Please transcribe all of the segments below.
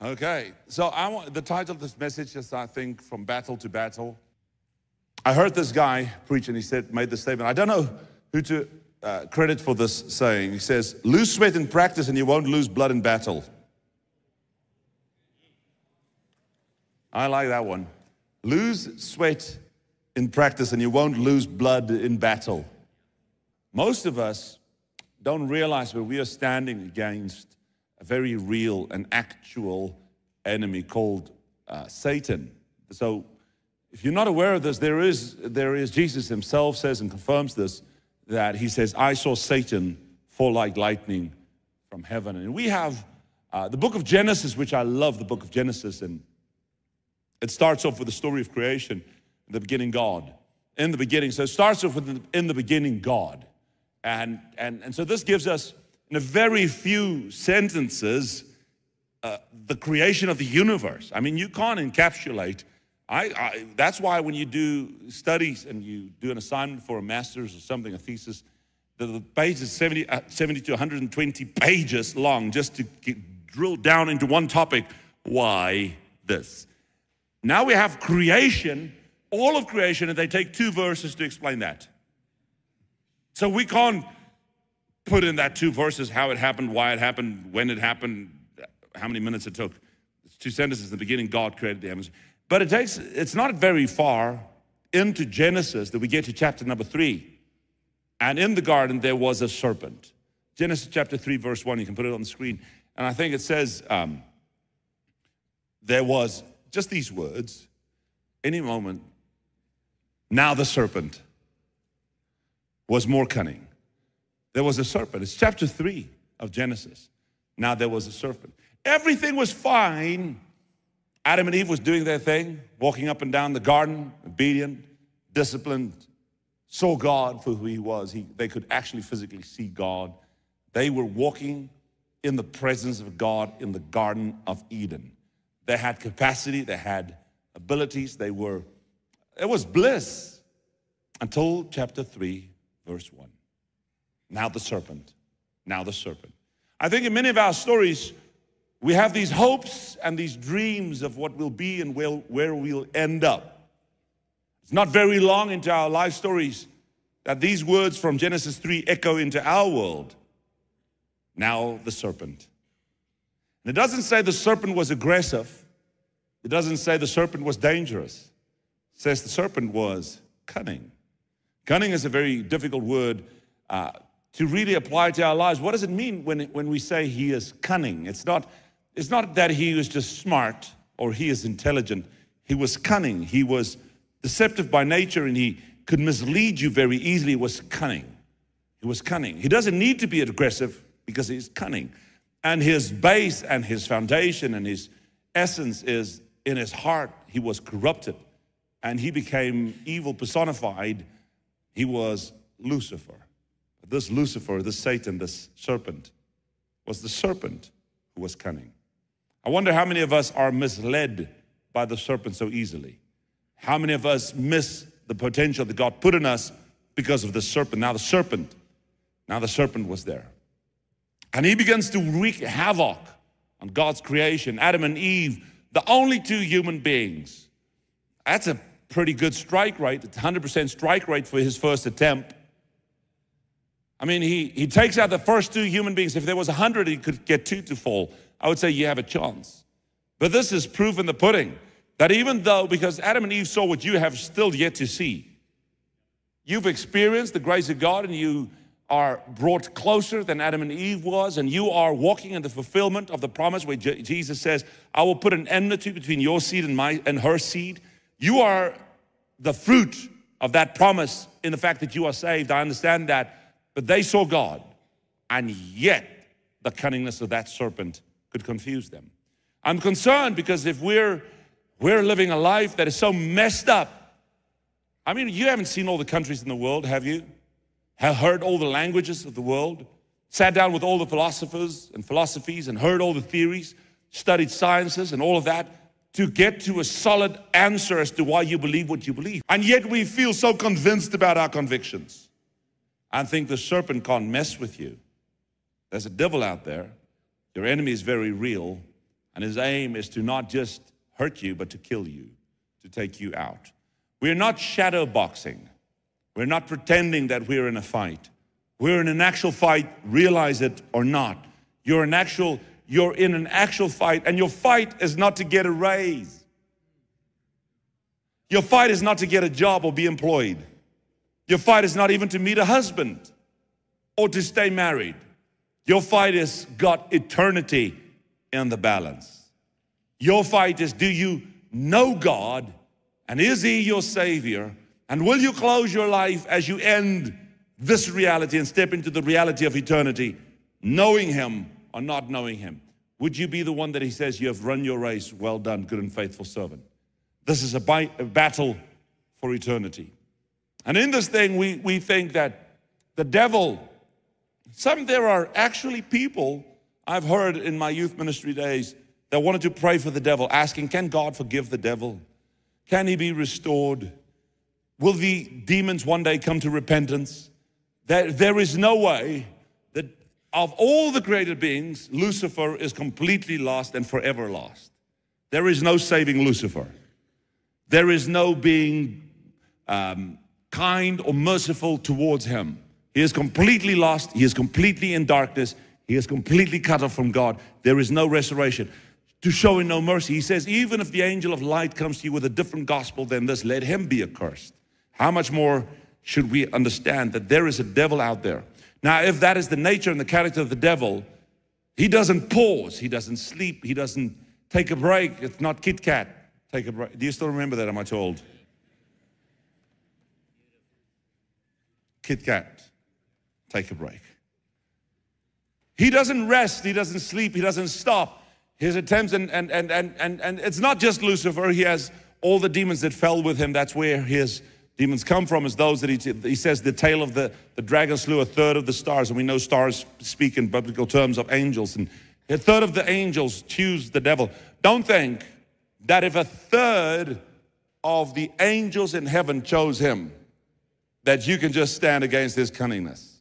Okay, so I want the title of this message is I think from battle to battle. I heard this guy preach and he said made the statement. I don't know who to uh, credit for this saying. He says, "Lose sweat in practice and you won't lose blood in battle." I like that one. Lose sweat in practice and you won't lose blood in battle. Most of us don't realize that we are standing against a very real and actual enemy called uh, Satan. So, if you're not aware of this, there is, there is, Jesus himself says and confirms this, that he says, I saw Satan fall like lightning from heaven. And we have uh, the book of Genesis, which I love the book of Genesis, and it starts off with the story of creation, in the beginning, God. In the beginning. So it starts off with the, in the beginning, God. And, and, and so this gives us in a very few sentences uh, the creation of the universe. I mean, you can't encapsulate. I, I, that's why when you do studies and you do an assignment for a master's or something, a thesis, the, the page is 70, uh, 70 to 120 pages long just to get, drill down into one topic. Why this? Now we have creation, all of creation, and they take two verses to explain that. So we can't put in that two verses how it happened, why it happened, when it happened, how many minutes it took. It's two sentences in the beginning, God created the heavens. But it takes, it's not very far into Genesis that we get to chapter number three. And in the garden, there was a serpent. Genesis chapter 3, verse 1, you can put it on the screen. And I think it says, um, there was just these words any moment, now the serpent was more cunning there was a serpent. It's chapter 3 of Genesis. Now there was a serpent. Everything was fine. Adam and Eve was doing their thing, walking up and down the garden, obedient, disciplined, saw God for who he was. He, they could actually physically see God. They were walking in the presence of God in the Garden of Eden. They had capacity, they had abilities, they were, it was bliss until chapter 3, verse 1. Now the serpent. Now the serpent. I think in many of our stories, we have these hopes and these dreams of what will be and where, where we'll end up. It's not very long into our life stories that these words from Genesis 3 echo into our world. Now the serpent. And it doesn't say the serpent was aggressive. It doesn't say the serpent was dangerous. It says the serpent was cunning. Cunning is a very difficult word uh, to really apply to our lives. What does it mean when, when we say he is cunning? It's not, it's not that he was just smart or he is intelligent. He was cunning. He was deceptive by nature and he could mislead you very easily. He was cunning. He was cunning. He doesn't need to be aggressive because he's cunning. And his base and his foundation and his essence is in his heart, he was corrupted and he became evil personified. He was Lucifer. This Lucifer, this Satan, this serpent, was the serpent who was cunning. I wonder how many of us are misled by the serpent so easily. How many of us miss the potential that God put in us because of the serpent? Now, the serpent, now the serpent was there. And he begins to wreak havoc on God's creation. Adam and Eve, the only two human beings. That's a pretty good strike rate. It's 100% strike rate for his first attempt. I mean, he, he takes out the first two human beings. If there was a hundred, he could get two to fall. I would say you have a chance. But this is proof in the pudding that even though, because Adam and Eve saw what you have still yet to see, you've experienced the grace of God and you are brought closer than Adam and Eve was, and you are walking in the fulfillment of the promise where Jesus says, I will put an enmity between your seed and my and her seed. You are the fruit of that promise in the fact that you are saved. I understand that. But they saw God, and yet the cunningness of that serpent could confuse them. I'm concerned because if we're we're living a life that is so messed up. I mean, you haven't seen all the countries in the world, have you? Have heard all the languages of the world? Sat down with all the philosophers and philosophies and heard all the theories, studied sciences and all of that to get to a solid answer as to why you believe what you believe. And yet we feel so convinced about our convictions and think the serpent can't mess with you. There's a devil out there. Your enemy is very real, And his aim is to not just hurt you, but to kill you, to take you out. We're not shadow boxing. We're not pretending that we're in a fight. We're in an actual fight, realize it or not. You're an actual, you're in an actual fight, and your fight is not to get a raise. Your fight is not to get a job or be employed. Your fight is not even to meet a husband or to stay married. Your fight is got eternity in the balance. Your fight is do you know God and is He your Savior? And will you close your life as you end this reality and step into the reality of eternity, knowing Him or not knowing Him? Would you be the one that He says, You have run your race, well done, good and faithful servant? This is a, a battle for eternity. And in this thing, we, we think that the devil, some there are actually people I've heard in my youth ministry days that wanted to pray for the devil, asking, Can God forgive the devil? Can he be restored? Will the demons one day come to repentance? There, there is no way that of all the created beings, Lucifer is completely lost and forever lost. There is no saving Lucifer. There is no being um, kind or merciful towards him. He is completely lost. He is completely in darkness. He is completely cut off from God. There is no restoration to show him no mercy. He says, even if the angel of light comes to you with a different gospel than this, let him be accursed. How much more should we understand that there is a devil out there? Now, if that is the nature and the character of the devil, he doesn't pause, he doesn't sleep, he doesn't take a break. It's not Kit Kat. Take a break. Do you still remember that? Am I told? Kit Kat. Take a break. He doesn't rest, he doesn't sleep, he doesn't stop his attempts, and, and, and, and, and, and it's not just Lucifer, he has all the demons that fell with him. That's where his demons come from, is those that he, he says the tail of the, the dragon slew a third of the stars, and we know stars speak in biblical terms of angels, and a third of the angels choose the devil. Don't think that if a third of the angels in heaven chose him, that you can just stand against his cunningness.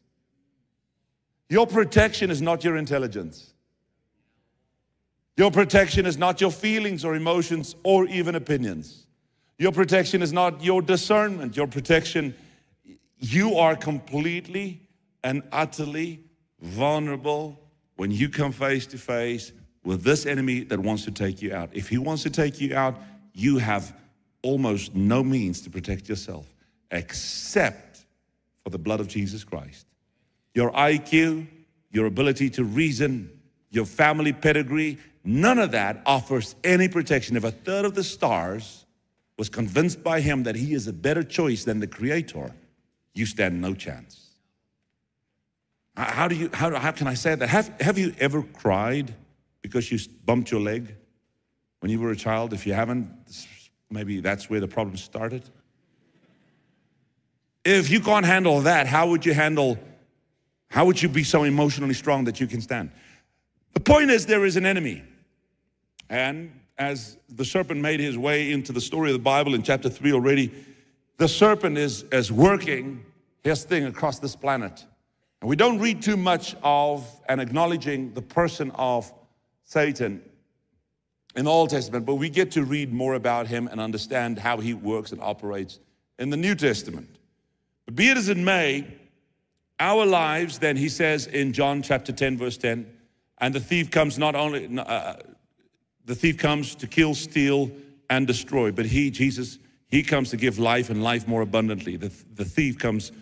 Your protection is not your intelligence. Your protection is not your feelings or emotions or even opinions. Your protection is not your discernment. Your protection, you are completely and utterly vulnerable when you come face to face with this enemy that wants to take you out. If he wants to take you out, you have almost no means to protect yourself except for the blood of Jesus Christ. Your IQ, your ability to reason, your family pedigree, none of that offers any protection. If a third of the stars was convinced by him that he is a better choice than the creator, you stand no chance. How do you, how, how can I say that? Have, have you ever cried because you bumped your leg when you were a child? If you haven't, maybe that's where the problem started. If you can't handle that, how would you handle, how would you be so emotionally strong that you can stand? The point is, there is an enemy. And as the serpent made his way into the story of the Bible in chapter 3 already, the serpent is, is working his thing across this planet. And we don't read too much of and acknowledging the person of Satan in the Old Testament, but we get to read more about him and understand how he works and operates in the New Testament. But be it as it may, our lives, then he says in John chapter 10, verse 10, and the thief comes not only, uh, the thief comes to kill, steal, and destroy, but he, Jesus, he comes to give life and life more abundantly. The, the thief comes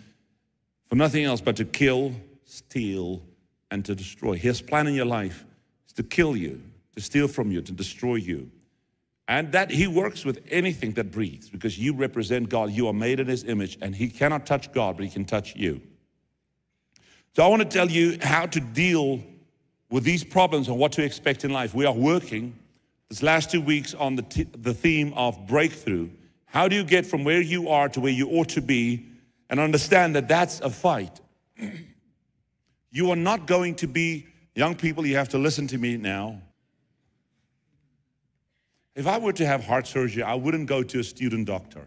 for nothing else but to kill, steal, and to destroy. His plan in your life is to kill you, to steal from you, to destroy you. And that he works with anything that breathes because you represent God. You are made in his image, and he cannot touch God, but he can touch you. So I want to tell you how to deal with these problems and what to expect in life. We are working this last two weeks on the, the theme of breakthrough. How do you get from where you are to where you ought to be and understand that that's a fight? you are not going to be Young people, you have to listen to me now. If I were to have heart surgery, I wouldn't go to a student doctor.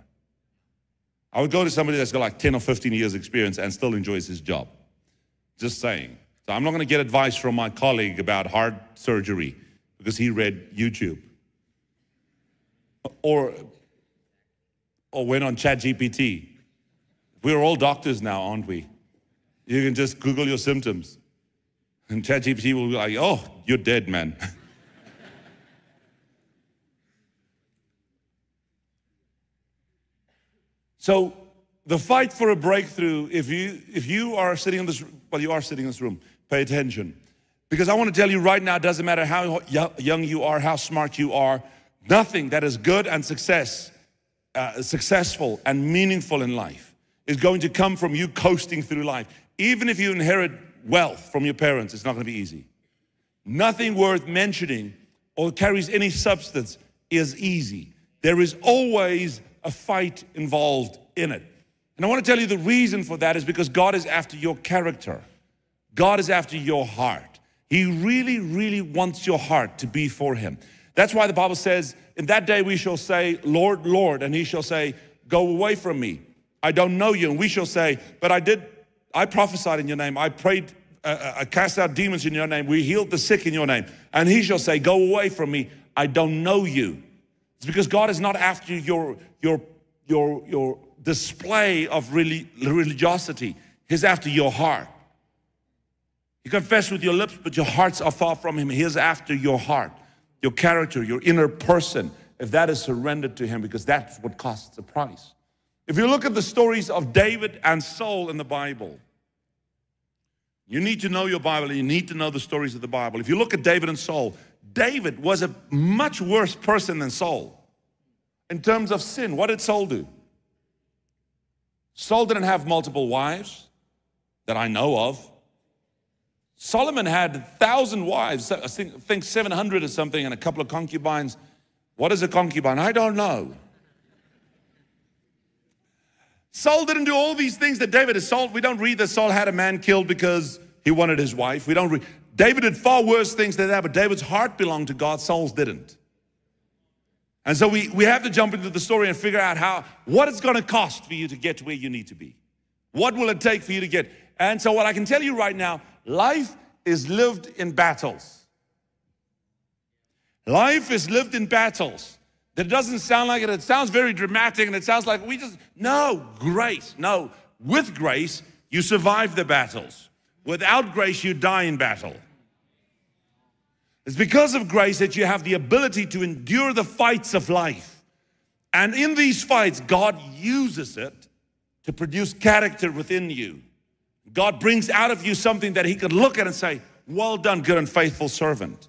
I would go to somebody that's got like 10 or 15 years experience and still enjoys his job. Just saying. So I'm not going to get advice from my colleague about heart surgery because he read YouTube. Or, or went on ChatGPT. We're all doctors now, aren't we? You can just Google your symptoms. And ChatGPT will be like, oh, you're dead, man. so the fight for a breakthrough, if you if you are sitting in this, well, you are sitting in this room, pay attention. Because I want to tell you right now, it doesn't matter how young you are, how smart you are, nothing that is good and success, uh, successful and meaningful in life is going to come from you coasting through life. Even if you inherit wealth from your parents, it's not going to be easy. Nothing worth mentioning or carries any substance is easy. There is always a fight involved in it. And I want to tell you the reason for that is because God is after your character. God is after your heart. He really, really wants your heart to be for Him. That's why the Bible says, In that day we shall say, Lord, Lord, and He shall say, Go away from me. I don't know you. And we shall say, But I did, I prophesied in your name. I prayed, uh, uh I cast out demons in your name. We healed the sick in your name. And He shall say, Go away from me. I don't know you. It's because God is not after your, your, your, your display of really, religiosity, He's after your heart. You confess with your lips, but your hearts are far from Him. He is after your heart, your character, your inner person, if that is surrendered to Him, because that's what costs a price. If you look at the stories of David and Saul in the Bible, you need to know your Bible, you need to know the stories of the Bible. If you look at David and Saul, David was a much worse person than Saul in terms of sin. What did Saul do? Saul didn't have multiple wives that I know of. Solomon had a thousand wives, I think, think 700 or something, and a couple of concubines. What is a concubine? I don't know. Saul didn't do all these things that David did. Saul, we don't read that Saul had a man killed because he wanted his wife. We don't read. David did far worse things than that, but David's heart belonged to God, Saul's didn't. And so we, we have to jump into the story and figure out how, what it's gonna cost for you to get to where you need to be. What will it take for you to get? And so what I can tell you right now, Life is lived in battles. Life is lived in battles. That doesn't sound like it. It sounds very dramatic and it sounds like we just, no, grace. No, with grace, you survive the battles. Without grace, you die in battle. It's because of grace that you have the ability to endure the fights of life. And in these fights, God uses it to produce character within you. God brings out of you something that He could look at and say, Well done, good and faithful servant.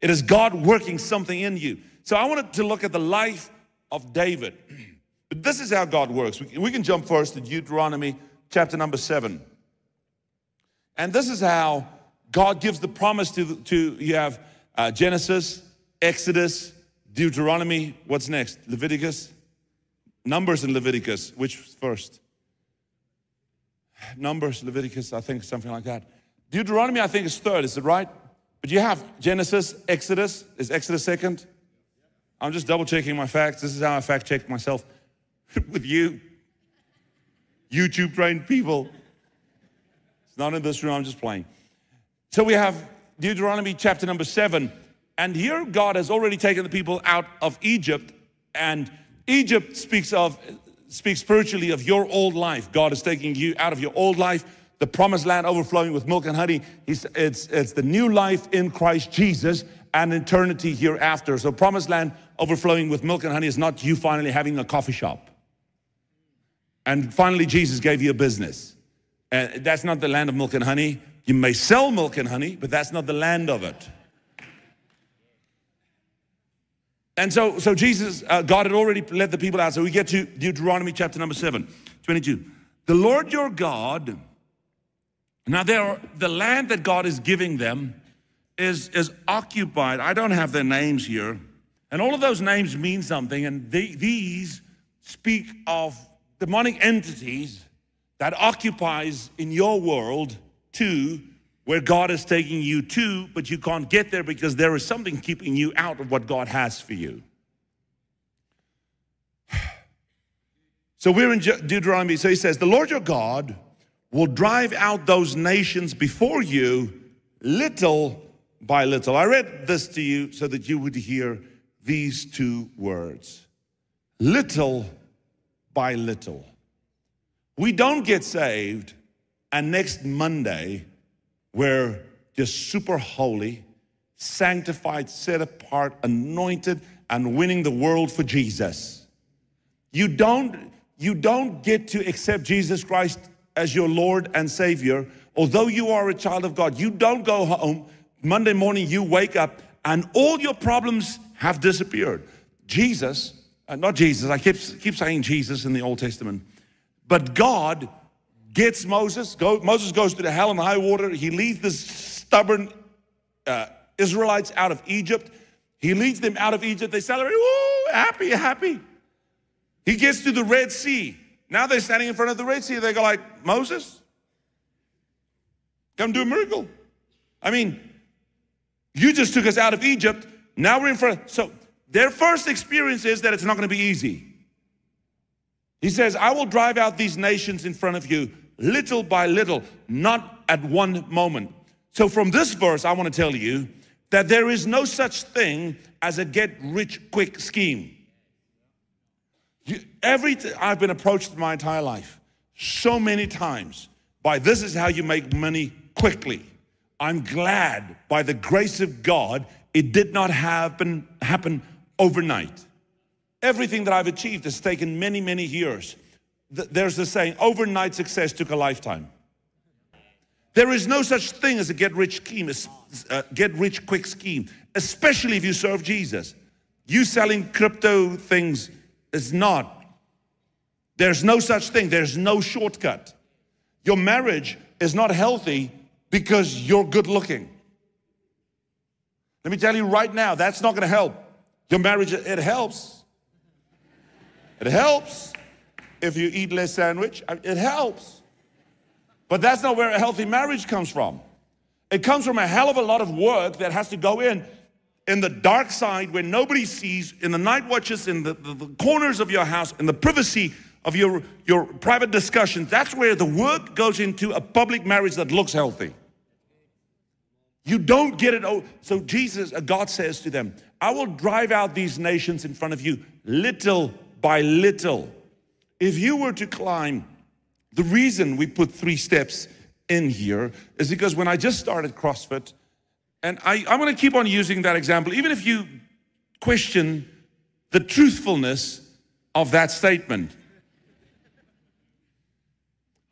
It is God working something in you. So I wanted to look at the life of David. But this is how God works. We can jump first to Deuteronomy chapter number seven. And this is how God gives the promise to, to you have uh, Genesis, Exodus, Deuteronomy. What's next? Leviticus? Numbers and Leviticus. Which first? Numbers, Leviticus, I think something like that. Deuteronomy, I think, is third, is it right? But you have Genesis, Exodus. Is Exodus second? I'm just double checking my facts. This is how I fact check myself with you, YouTube trained people. It's not in this room, I'm just playing. So we have Deuteronomy chapter number seven. And here God has already taken the people out of Egypt. And Egypt speaks of speaks spiritually of your old life. God is taking you out of your old life, the promised land overflowing with milk and honey. It's, it's the new life in Christ Jesus and eternity hereafter. So, promised land overflowing with milk and honey is not you finally having a coffee shop. And finally, Jesus gave you a business. And that's not the land of milk and honey. You may sell milk and honey, but that's not the land of it. And so, so Jesus, uh, God had already led the people out. So we get to Deuteronomy chapter number 7, 22. The Lord your God, now there, the land that God is giving them is, is occupied. I don't have their names here. And all of those names mean something. And these speak of demonic entities that occupies in your world too where God is taking you to, but you can't get there because there is something keeping you out of what God has for you. So we're in Deuteronomy. So he says, The Lord your God will drive out those nations before you little by little. I read this to you so that you would hear these two words little by little. We don't get saved, and next Monday, we're just super holy, sanctified, set apart, anointed, and winning the world for Jesus. You don't, you don't get to accept Jesus Christ as your Lord and Savior, although you are a child of God. You don't go home Monday morning, you wake up and all your problems have disappeared. Jesus, uh, not Jesus, I keep, keep saying Jesus in the Old Testament, but God gets Moses. Go, Moses goes to the hell and high water. He leads the stubborn uh, Israelites out of Egypt. He leads them out of Egypt. They celebrate, woo, happy, happy. He gets to the Red Sea. Now they're standing in front of the Red Sea. They go like, Moses, come do a miracle. I mean, you just took us out of Egypt. Now we're in front. So their first experience is that it's not going to be easy. He says, I will drive out these nations in front of you little by little, not at one moment. So from this verse, I want to tell you that there is no such thing as a get rich quick scheme. Every t- I've been approached my entire life so many times by this is how you make money quickly. I'm glad by the grace of God, it did not happen, happen overnight. Everything that I've achieved has taken many, many years. There's a saying, overnight success took a lifetime. There is no such thing as a get rich scheme, a uh, get rich quick scheme, especially if you serve Jesus. You selling crypto things is not. There's no such thing. There's no shortcut. Your marriage is not healthy because you're good looking. Let me tell you right now, that's not going to help. Your marriage, it helps. It helps if you eat less sandwich. It helps. But that's not where a healthy marriage comes from. It comes from a hell of a lot of work that has to go in in the dark side where nobody sees, in the night watches, in the, the, the corners of your house, in the privacy of your, your private discussions. That's where the work goes into a public marriage that looks healthy. You don't get it. Oh, so Jesus, uh, God says to them, I will drive out these nations in front of you little by little. If you were to climb, the reason we put three steps in here is because when I just started CrossFit, and I, I'm to keep on using that example, even if you question the truthfulness of that statement.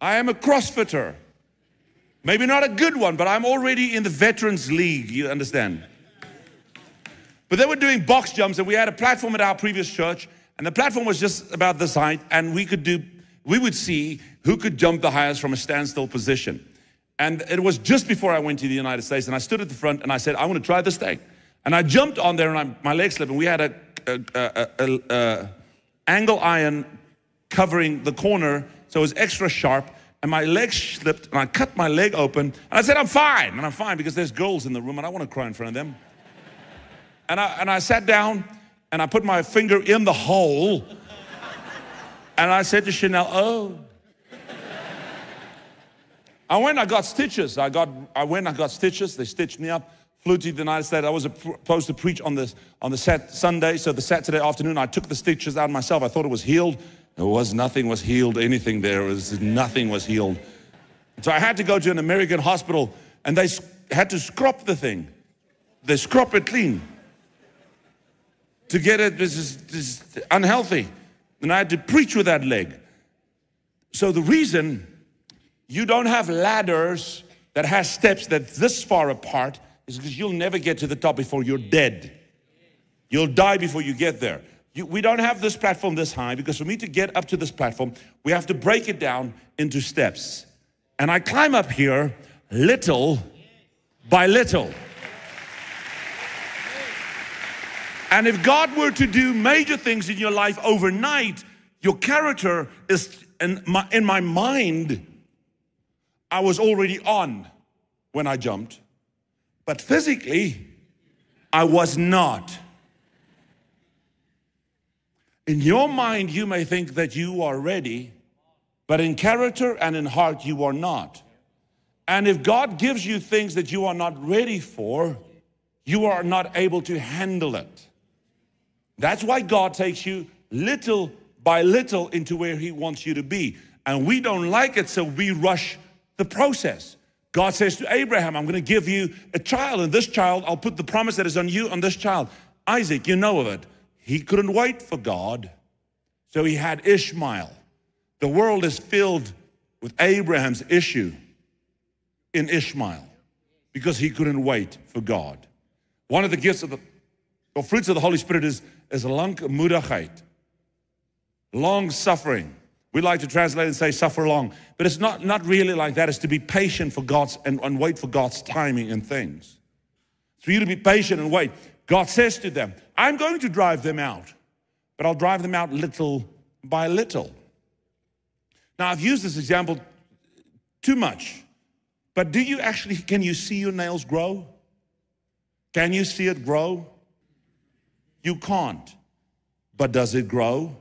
I am a CrossFitter. Maybe not a good one, but I'm already in the Veterans League, you understand? But they were doing box jumps, and we had a platform at our previous church, and the platform was just about this height, and we could do, we would see who could jump the highest from a standstill position. And it was just before I went to the United States, and I stood at the front and I said, I want to try this thing. And I jumped on there, and I, my leg slipped, and we had a, a, a, a angle iron covering the corner so it was extra sharp. And my leg slipped, and I cut my leg open. And I said, I'm fine. And I'm fine because there's girls in the room, and I want to cry in front of them. And I, and I sat down, and I put my finger in the hole. And I said to Chanel, Oh. I went, I got stitches. I got, I went, I got stitches. They stitched me up. Flew to the United States. I was supposed to preach on the, on the Sunday. So the Saturday afternoon, I took the stitches out myself. I thought it was healed. It was nothing was healed, anything there was nothing was healed. So I had to go to an American hospital and they had to scrub the thing. They scrub it clean to get it. This is, unhealthy. And I had to preach with that leg. So the reason you don't have ladders that has steps that's this far apart is because you'll never get to the top before you're dead. You'll die before you get there. You, we don't have this platform this high because for me to get up to this platform, we have to break it down into steps. And I climb up here little by little. And if God were to do major things in your life overnight, your character is in my, in my mind, I was already on when I jumped. But physically, I was not. In your mind, you may think that you are ready, but in character and in heart, you are not. And if God gives you things that you are not ready for, you are not able to handle it. That's why God takes you little by little into where He wants you to be. And we don't like it, so we rush the process. God says to Abraham, I'm going to give you a child, and this child, I'll put the promise that is on you on this child. Isaac, you know of it. He couldn't wait for God, so he had Ishmael. The world is filled with Abraham's issue in Ishmael because he couldn't wait for God. One of the gifts of the or fruits of the Holy Spirit is, is langmoedigheid, long suffering. We like to translate and say suffer long, but it's not, not really like that. It's to be patient for God's and, and wait for God's timing and things. For you to be patient and wait. God says to them, I'm going to drive them out, but I'll drive them out little by little. Now, I've used this example too much, but do you actually, can you see your nails grow? Can you see it grow? You can't. But does it grow?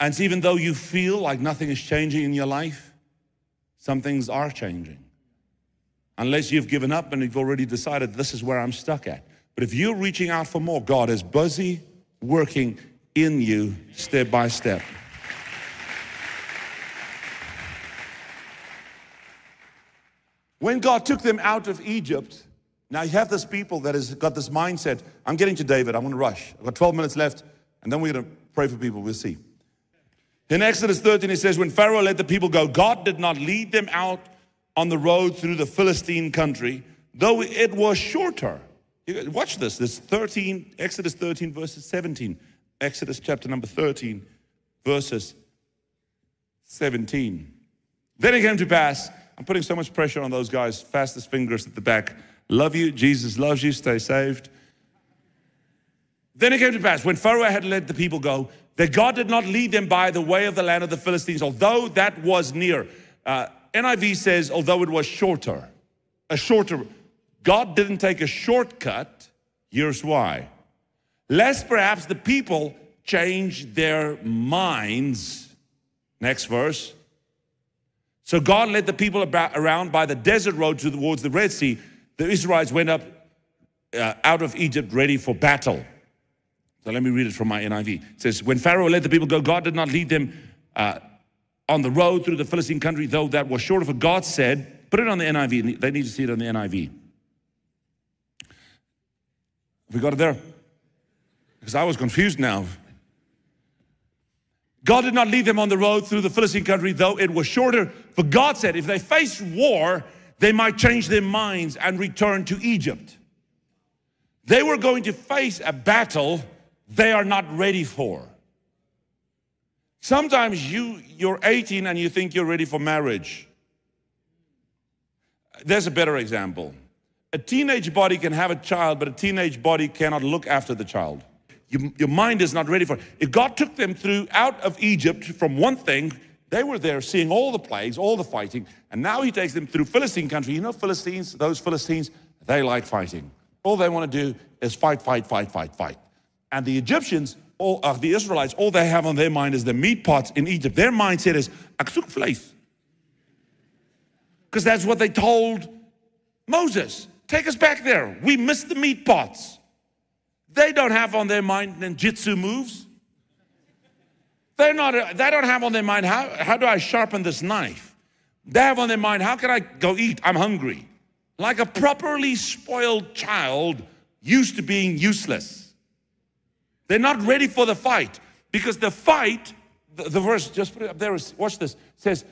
And even though you feel like nothing is changing in your life, some things are changing. Unless you've given up and you've already decided this is where I'm stuck at. But if you're reaching out for more, God is busy working in you step by step. When God took them out of Egypt, now you have this people that has got this mindset. I'm getting to David. I'm going to rush. I've got 12 minutes left, and then we're going to pray for people. We'll see. In Exodus 13, it says, When Pharaoh let the people go, God did not lead them out on the road through the Philistine country, though it was shorter. Watch this. This 13, Exodus 13, verses 17. Exodus chapter number 13, verses 17. Then it came to pass, I'm putting so much pressure on those guys, fastest fingers at the back. Love you. Jesus loves you. Stay saved. Then it came to pass when Pharaoh had let the people go that God did not lead them by the way of the land of the Philistines, although that was near. Uh, NIV says, although it was shorter, a shorter. God didn't take a shortcut. Here's why. Lest perhaps the people change their minds. Next verse. So God led the people about, around by the desert road towards the Red Sea the Israelites went up uh, out of Egypt ready for battle. So let me read it from my NIV. It says, When Pharaoh let the people go, God did not lead them uh, on the road through the Philistine country, though that was short of what God said. Put it on the NIV. They need to see it on the NIV. We got it there? Because I was confused now. God did not lead them on the road through the Philistine country, though it was shorter. For God said, if they face war, they might change their minds and return to Egypt. They were going to face a battle they are not ready for. Sometimes you, you're 18 and you think you're ready for marriage. There's a better example. A teenage body can have a child, but a teenage body cannot look after the child. You, your mind is not ready for it. If God took them through out of Egypt from one thing, they were there seeing all the plagues, all the fighting, and now he takes them through Philistine country. You know, Philistines, those Philistines, they like fighting. All they want to do is fight, fight, fight, fight, fight. And the Egyptians, all uh, the Israelites, all they have on their mind is the meat pots in Egypt. Their mindset is, ek soek vlees. Because that's what they told Moses. Take us back there. We missed the meat pots. They don't have on their mind ninjutsu moves. They're not, they don't have on their mind, how, how do I sharpen this knife? They have on their mind, how can I go eat? I'm hungry. Like a properly spoiled child used to being useless. They're not ready for the fight because the fight, the, the verse, just put it up there, watch this, says,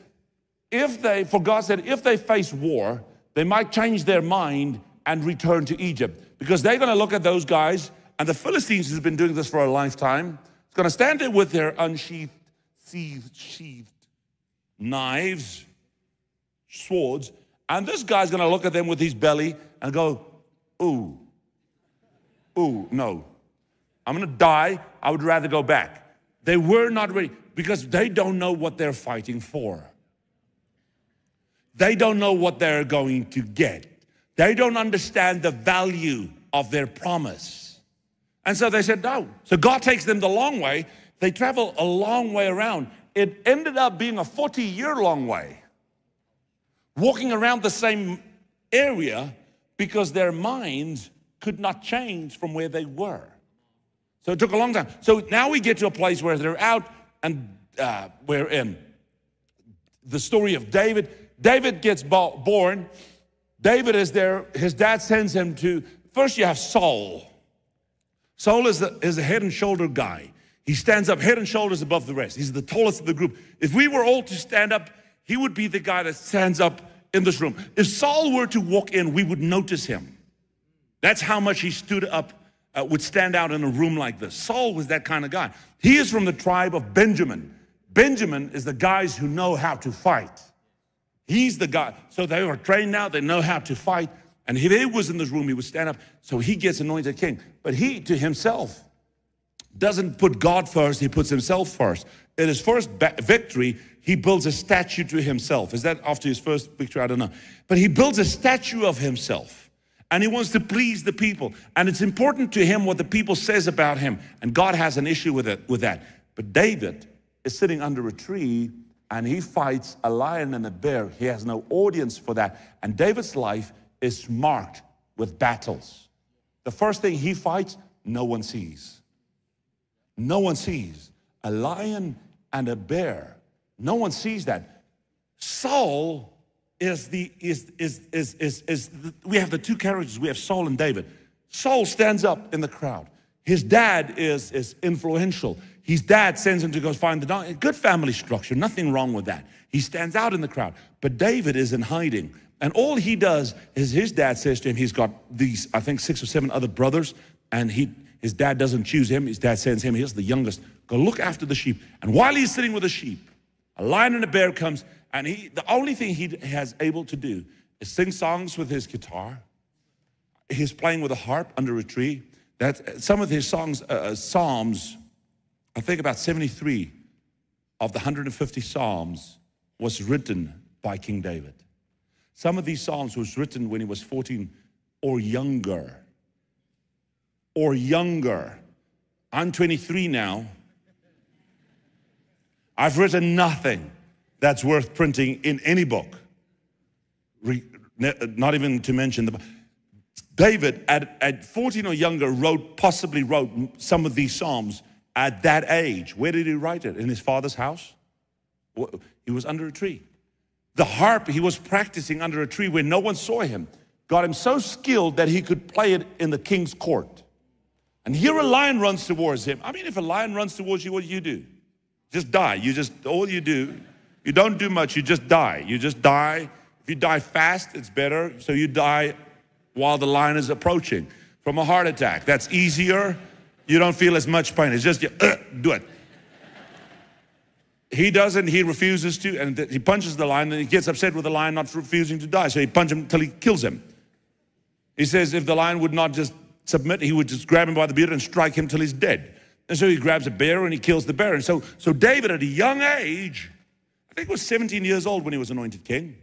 if they, for God said, if they face war, they might change their mind and return to Egypt because they're going to look at those guys, and the Philistines has been doing this for a lifetime. It's going to stand there with their unsheathed, sheathed, sheathed knives swords, and this guy's gonna look at them with his belly and go, ooh, ooh, no. I'm gonna die. I would rather go back. They were not ready because they don't know what they're fighting for. They don't know what they're going to get. They don't understand the value of their promise. And so they said, no. So God takes them the long way. They travel a long way around. It ended up being a 40 year long way walking around the same area because their minds could not change from where they were. So it took a long time. So now we get to a place where they're out and uh, we're in the story of David. David gets born. David is there. His dad sends him to, first you have Saul. Saul is the, is a head and shoulder guy. He stands up head and shoulders above the rest. He's the tallest of the group. If we were all to stand up, he would be the guy that stands up in this room. If Saul were to walk in, we would notice him. That's how much he stood up, uh, would stand out in a room like this. Saul was that kind of guy. He is from the tribe of Benjamin. Benjamin is the guys who know how to fight. He's the guy. So they are trained now, they know how to fight. And if he was in this room, he would stand up. So he gets anointed king. But he to himself doesn't put God first, he puts himself first. In his first victory, he builds a statue to himself. Is that after his first victory? I don't know. But he builds a statue of himself. And he wants to please the people. And it's important to him what the people says about him. And God has an issue with it with that. But David is sitting under a tree and he fights a lion and a bear. He has no audience for that. And David's life is marked with battles. The first thing he fights, no one sees. No one sees. A lion and a bear. No one sees that. Saul is the is is is is, is the, we have the two characters. We have Saul and David. Saul stands up in the crowd. His dad is is influential. His dad sends him to go find the. Good family structure, nothing wrong with that. He stands out in the crowd. But David is in hiding. And all he does is his dad says to him, he's got these, I think, six or seven other brothers, and he his dad doesn't choose him. His dad sends him, he's the youngest, go look after the sheep. And while he's sitting with the sheep, a lion and a bear comes, and he the only thing he has able to do is sing songs with his guitar. He's playing with a harp under a tree. That some of his songs, uh, uh psalms, I think about 73 of the 150 Psalms was written by King David. Some of these Psalms was written when he was 14 or younger. Or younger. I'm 23 now. I've written nothing that's worth printing in any book. not even to mention the David at, at 14 or younger wrote, possibly wrote some of these Psalms at that age. Where did he write it? In his father's house? He was under a tree. The harp he was practicing under a tree where no one saw him got him so skilled that he could play it in the king's court. And here a lion runs towards him. I mean, if a lion runs towards you, what do you do? Just die. You just, all you do, you don't do much, you just die. You just die. If you die fast, it's better. So you die while the lion is approaching from a heart attack. That's easier you don't feel as much pain. It's just you uh, do it. He doesn't, he refuses to, and he punches the lion, and he gets upset with the lion not refusing to die. So he punches him until he kills him. He says if the lion would not just submit, he would just grab him by the beard and strike him till he's dead. And so he grabs a bear and he kills the bear. And so, so David, at a young age, I think was 17 years old when he was anointed king.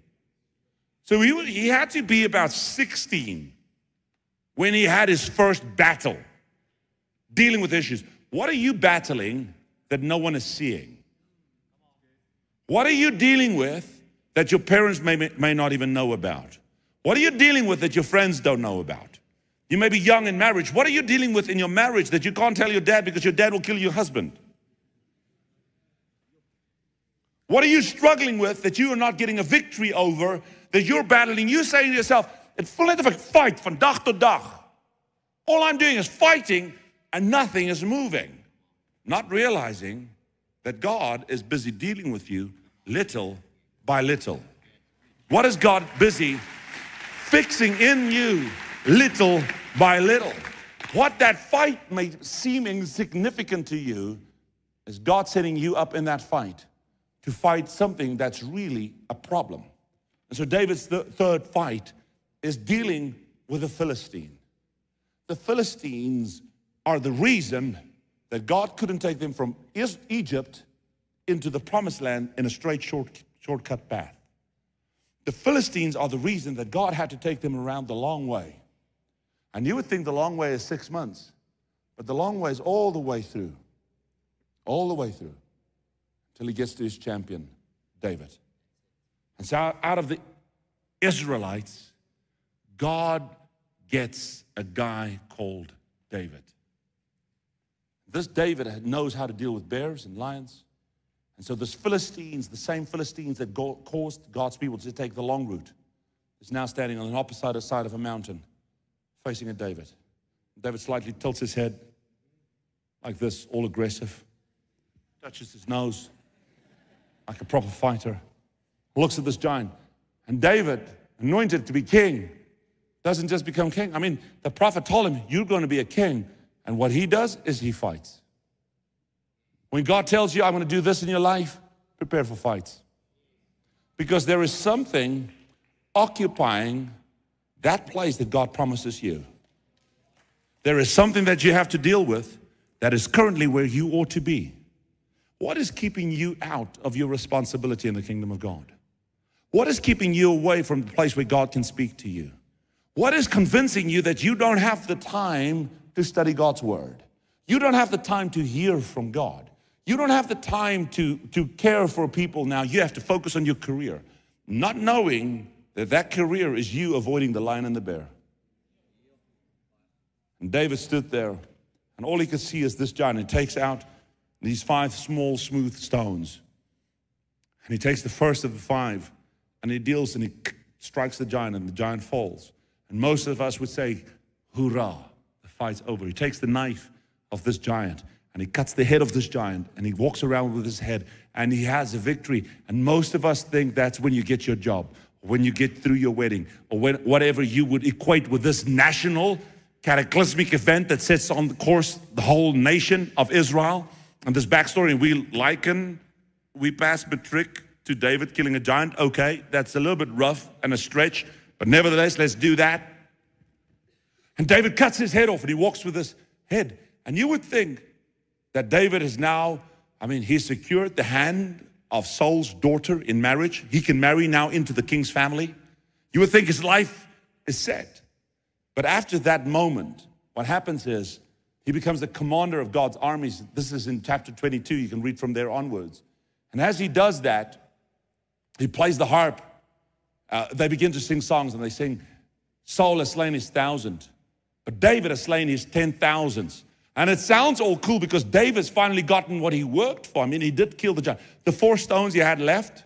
So he, he had to be about 16 when he had his first battle dealing with issues. What are you battling that no one is seeing? What are you dealing with that your parents may, may not even know about? What are you dealing with that your friends don't know about? You may be young in marriage. What are you dealing with in your marriage that you can't tell your dad because your dad will kill your husband? What are you struggling with that you are not getting a victory over, that you're battling? You saying to yourself, it's full of a fight from dag to dag. All I'm doing is fighting and nothing is moving, not realizing that God is busy dealing with you little by little. What is God busy fixing in you little by little? What that fight may seem insignificant to you is God setting you up in that fight to fight something that's really a problem. And so David's th third fight is dealing with the Philistine. The Philistines are the reason that God couldn't take them from Egypt into the promised land in a straight short, shortcut path. The Philistines are the reason that God had to take them around the long way. And you would think the long way is six months, but the long way is all the way through, all the way through, until he gets to his champion, David. And so out of the Israelites, God gets a guy called David. This David knows how to deal with bears and lions. And so, this Philistines, the same Philistines that caused God's people to take the long route, is now standing on the opposite side of a mountain facing a David. David slightly tilts his head like this, all aggressive, touches his nose like a proper fighter, looks at this giant. And David, anointed to be king, doesn't just become king. I mean, the prophet told him, You're going to be a king. And what he does is he fights. When God tells you, I'm going to do this in your life, prepare for fights. Because there is something occupying that place that God promises you. There is something that you have to deal with that is currently where you ought to be. What is keeping you out of your responsibility in the kingdom of God? What is keeping you away from the place where God can speak to you? What is convincing you that you don't have the time to study God's word? You don't have the time to hear from God. You don't have the time to, to care for people now. You have to focus on your career, not knowing that that career is you avoiding the lion and the bear. And David stood there, and all he could see is this giant. He takes out these five small, smooth stones. And he takes the first of the five, and he deals and he strikes the giant, and the giant falls. And most of us would say, the fight's over. He takes the knife of this giant and he cuts the head of this giant and he walks around with his head and he has a victory. And most of us think that's when you get your job when you get through your wedding, or when, whatever you would equate with this national cataclysmic event that sets on the course the whole nation of Israel. And this backstory, we liken, we pass matric to David killing a giant. Okay, that's a little bit rough and a stretch, but nevertheless, let's do that. And David cuts his head off and he walks with his head. And you would think that David is now, I mean, he secured the hand of Saul's daughter in marriage. He can marry now into the king's family. You would think his life is set. But after that moment, what happens is he becomes the commander of God's armies. This is in chapter 22. You can read from there onwards. And as he does that, he plays the harp. Uh, they begin to sing songs and they sing, Saul has slain his thousand, but David has slain his ten thousands. And it sounds all cool because David's finally gotten what he worked for. I mean, he did kill the giant. The four stones he had left,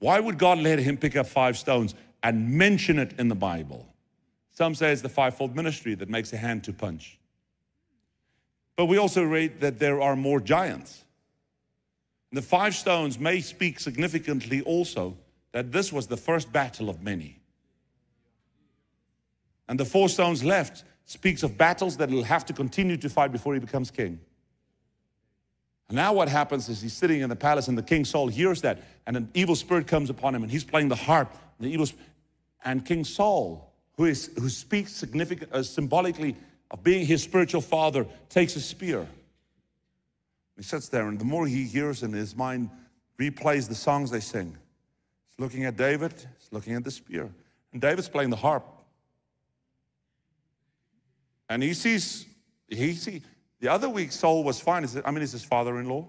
why would God let him pick up five stones and mention it in the Bible? Some say it's the fivefold ministry that makes a hand to punch. But we also read that there are more giants. The five stones may speak significantly also that this was the first battle of many. And the four stones left speaks of battles that he'll have to continue to fight before he becomes king. And now what happens is he's sitting in the palace and the king Saul hears that and an evil spirit comes upon him and he's playing the harp. The evil and King Saul, who, is, who speaks significant, uh, symbolically of being his spiritual father, takes a spear. He sits there and the more he hears in his mind replays the songs they sing. He's looking at David, he's looking at the spear. And David's playing the harp. And he sees, he see, the other week Saul was fine. I mean, he's his father-in-law.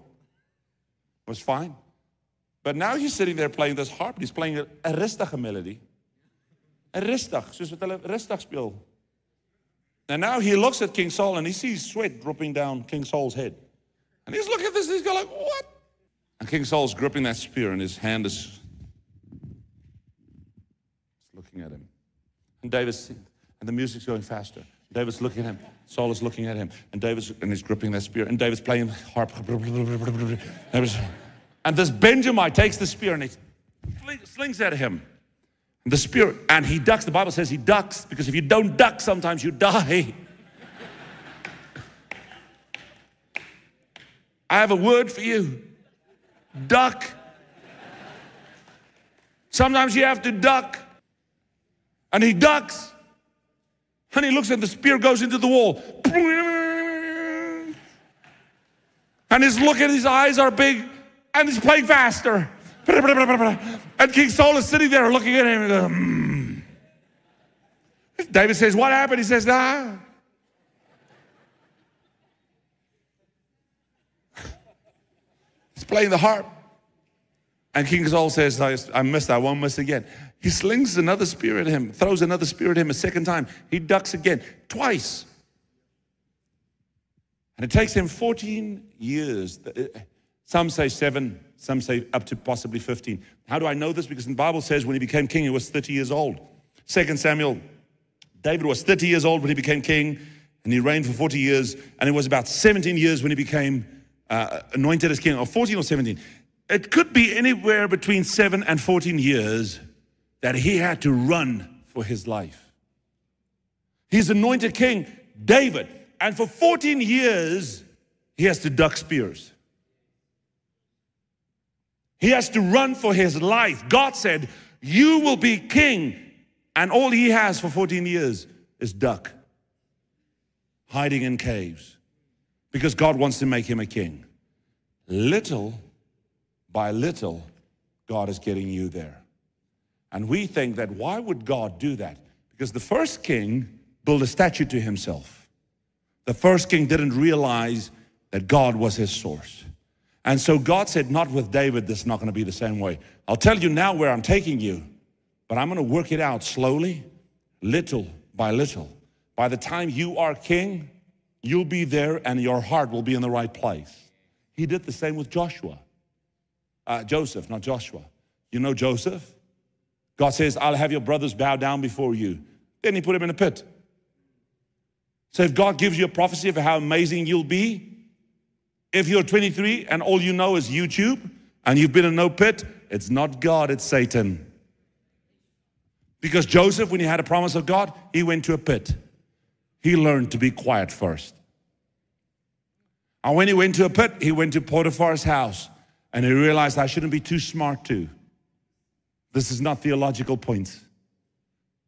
Was fine. But now he's sitting there playing this harp. He's playing a, a melody. A rustig, soos wat hulle rustig speel. And now he looks at King Saul and he sees sweat dropping down King Saul's head. And he's looking at this and he's going like, what? And King Saul's gripping that spear and his hand is looking at him. And David's, and the music's going faster. David's looking at him. Saul is looking at him. And David's and he's gripping that spear. And David's playing harp. And this Benjamite takes the spear and he slings at him. The spear, and he ducks. The Bible says he ducks because if you don't duck, sometimes you die. I have a word for you duck. Sometimes you have to duck. And he ducks. And he looks and the spear goes into the wall. And his look at his eyes are big and he's playing faster. And King Saul is sitting there looking at him. Goes, mm. David says, What happened? He says, Nah. He's playing the harp. And King Saul says, I missed, I won't miss again. He slings another spear at him, throws another spear at him a second time. He ducks again, twice. And it takes him 14 years. Some say seven, some say up to possibly 15. How do I know this? Because the Bible says when he became king, he was 30 years old. Second Samuel, David was 30 years old when he became king, and he reigned for 40 years. And it was about 17 years when he became uh, anointed as king, or 14 or 17. It could be anywhere between seven and 14 years that he had to run for his life. He's anointed king, David, and for 14 years, he has to duck spears. He has to run for his life. God said, You will be king. And all he has for 14 years is duck, hiding in caves, because God wants to make him a king. Little by little, God is getting you there. And we think that why would God do that? Because the first king built a statue to himself. The first king didn't realize that God was his source. And so God said, Not with David, this is not going to be the same way. I'll tell you now where I'm taking you, but I'm going to work it out slowly, little by little. By the time you are king, you'll be there and your heart will be in the right place. He did the same with Joshua. Uh, Joseph, not Joshua. You know Joseph? God says, I'll have your brothers bow down before you. Then he put him in a pit. So if God gives you a prophecy of how amazing you'll be, if you're 23 and all you know is YouTube and you've been in no pit, it's not God, it's Satan. Because Joseph, when he had a promise of God, he went to a pit. He learned to be quiet first. And when he went to a pit, he went to Potiphar's house and he realized I shouldn't be too smart too. This is not theological points.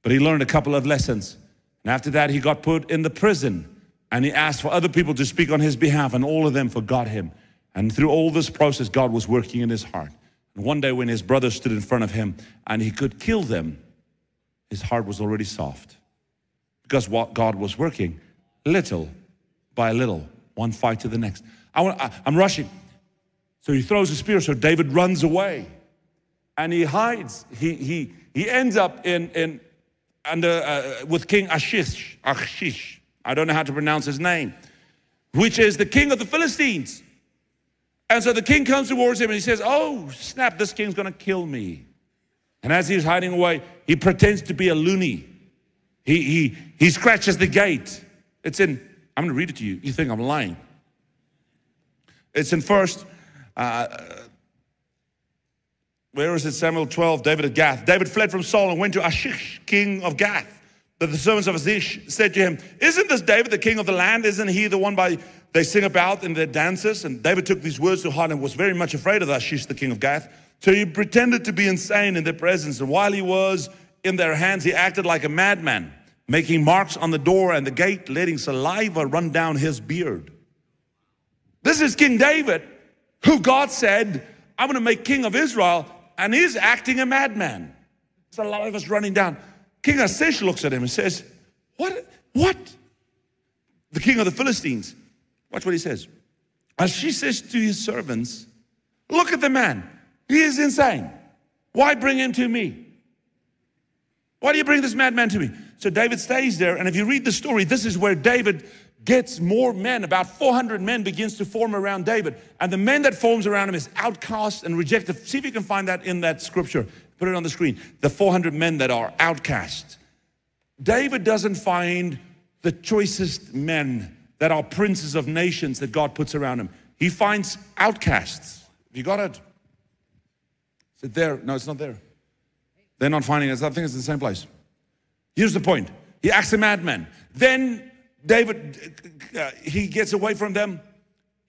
But he learned a couple of lessons. And after that, he got put in the prison and he asked for other people to speak on his behalf, and all of them forgot him. And through all this process, God was working in his heart. And one day, when his brothers stood in front of him and he could kill them, his heart was already soft. Because what God was working little by little, one fight to the next. I I'm rushing. So he throws a spear, so David runs away and he hides. He, he, he ends up in, in under, uh, with King Ashish, Ashish. I don't know how to pronounce his name, which is the king of the Philistines. And so the king comes towards him and he says, Oh, snap, this king's gonna kill me. And as he's hiding away, he pretends to be a loony. He, he, he scratches the gate. It's in, I'm gonna read it to you. You think I'm lying. It's in first, uh, where is it? Samuel 12, David at Gath. David fled from Saul and went to Achish, king of Gath. But the servants of Achish said to him, Isn't this David the king of the land? Isn't he the one by they sing about in their dances? And David took these words to heart and was very much afraid of Achish, the king of Gath. So he pretended to be insane in their presence. And while he was in their hands, he acted like a madman, making marks on the door and the gate, letting saliva run down his beard. This is King David, who God said, I'm going to make king of Israel, and he's acting a madman. There's a lot of us running down. King Achish looks at him and says, What? What? The king of the Philistines. Watch what he says. Achish says to his servants, Look at the man. He is insane. Why bring him to me? Why do you bring this madman to me? So David stays there, and if you read the story, this is where David gets more men. About 400 men begins to form around David. And the men that forms around him is outcast and rejected. See if you can find that in that scripture. Put it on the screen. The 400 men that are outcast. David doesn't find the choicest men that are princes of nations that God puts around him. He finds outcasts. You got it? Is it there? No, it's not there. They're not finding it. I think it's in the same place. Here's the point. He acts a madman. Then David, uh, he gets away from them.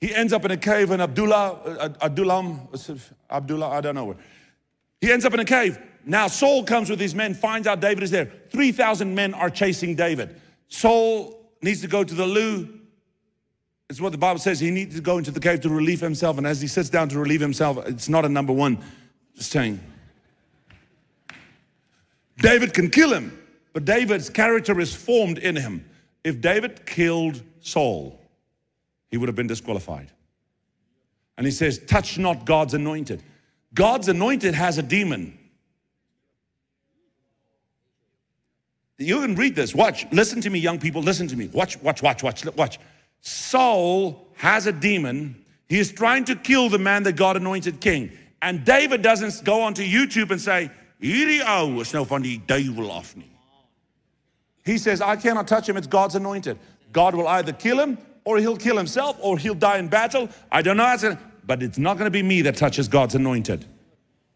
He ends up in a cave in Abdullah, uh, Adullam, Abdullah, I don't know where. He ends up in a cave. Now Saul comes with his men, finds out David is there. 3,000 men are chasing David. Saul needs to go to the loo. It's what the Bible says. He needs to go into the cave to relieve himself. And as he sits down to relieve himself, it's not a number one. Just saying. David can kill him, but David's character is formed in him. If David killed Saul, he would have been disqualified. And he says, Touch not God's anointed. God's anointed has a demon. You can read this. Watch. Listen to me, young people. Listen to me. Watch, watch, watch, watch, watch. Saul has a demon. He is trying to kill the man that God anointed king. And David doesn't go onto YouTube and say, Hierdie ou is nou van die duiwel af nie. He says, I cannot touch him, it's God's anointed. God will either kill him or he'll kill himself or he'll die in battle. I don't know, but it's not going to be me that touches God's anointed.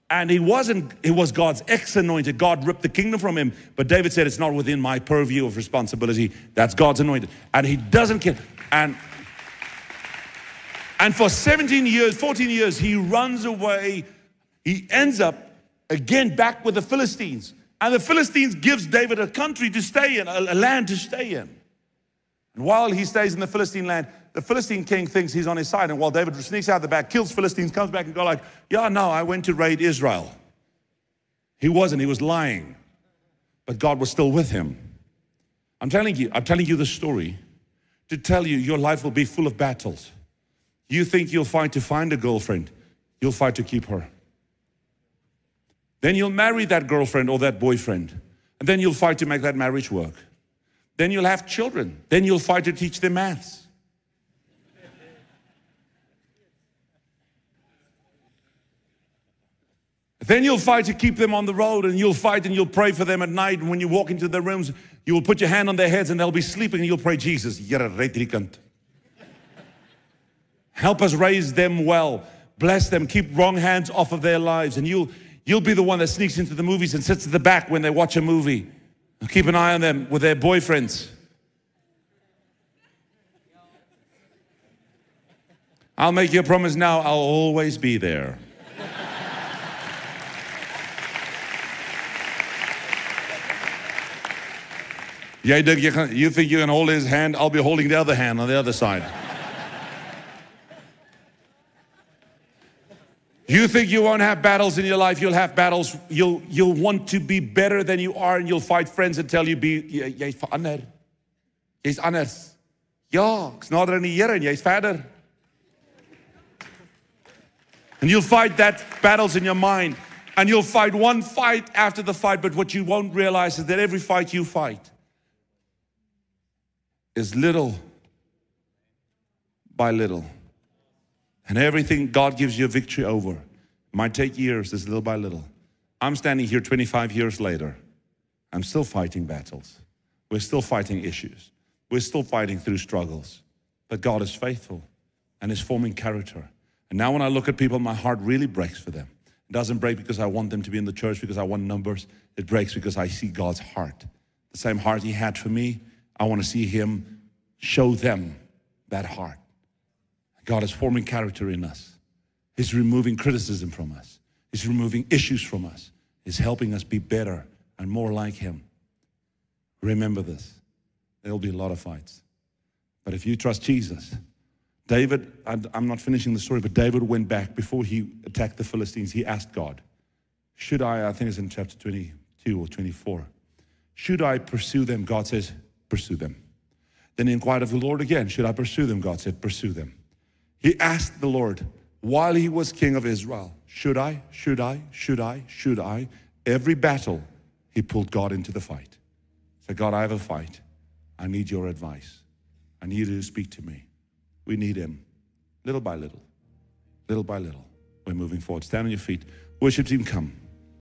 And he wasn't, it was God's ex anointed. God ripped the kingdom from him. But David said, It's not within my purview of responsibility. That's God's anointed. And he doesn't kill. And, and for 17 years, 14 years, he runs away. He ends up again back with the Philistines. And the Philistines gives David a country to stay in, a, land to stay in. And while he stays in the Philistine land, the Philistine king thinks he's on his side. And while David sneaks out the back, kills Philistines, comes back and go like, yeah, no, I went to raid Israel. He wasn't, he was lying. But God was still with him. I'm telling you, I'm telling you the story to tell you your life will be full of battles. You think you'll fight to find a girlfriend, you'll fight to keep her. Then you'll marry that girlfriend or that boyfriend. And then you'll fight to make that marriage work. Then you'll have children. Then you'll fight to teach them maths. Then you'll fight to keep them on the road and you'll fight and you'll pray for them at night. And when you walk into their rooms, you will put your hand on their heads and they'll be sleeping and you'll pray, Jesus, help us raise them well. Bless them. Keep wrong hands off of their lives. And you'll, you'll be the one that sneaks into the movies and sits at the back when they watch a movie. Keep an eye on them with their boyfriends. I'll make you a promise now, I'll always be there. You think you can hold his hand, I'll be holding the other hand on the other side. You think you won't have battles in your life, you'll have battles. You'll you'll want to be better than you are and you'll fight friends that tell you be. Jy's anders. Ja, ek's nader aan Here en jy's. And you'll fight that battles in your mind and you'll fight one fight after the fight but what you won't realize is that every fight you fight is little by little. And everything God gives you a victory over might take years, is little by little. I'm standing here 25 years later. I'm still fighting battles. We're still fighting issues. We're still fighting through struggles. But God is faithful and is forming character. And now when I look at people, my heart really breaks for them. It doesn't break because I want them to be in the church, because I want numbers. It breaks because I see God's heart. The same heart He had for me, I want to see Him show them that heart. God is forming character in us. He's removing criticism from us. He's removing issues from us. He's helping us be better and more like Him. Remember this there'll be a lot of fights. But if you trust Jesus, David, I'm not finishing the story, but David went back before he attacked the Philistines. He asked God, Should I, I think it's in chapter 22 or 24, should I pursue them? God says, Pursue them. Then he inquired of the Lord again, Should I pursue them? God said, Pursue them. He asked the Lord while he was king of Israel, Should I? Should I? Should I? Should I? Every battle, he pulled God into the fight. Said, God, I have a fight. I need your advice. I need you to speak to me. We need him little by little, little by little. We're moving forward. Stand on your feet. Worship team, come.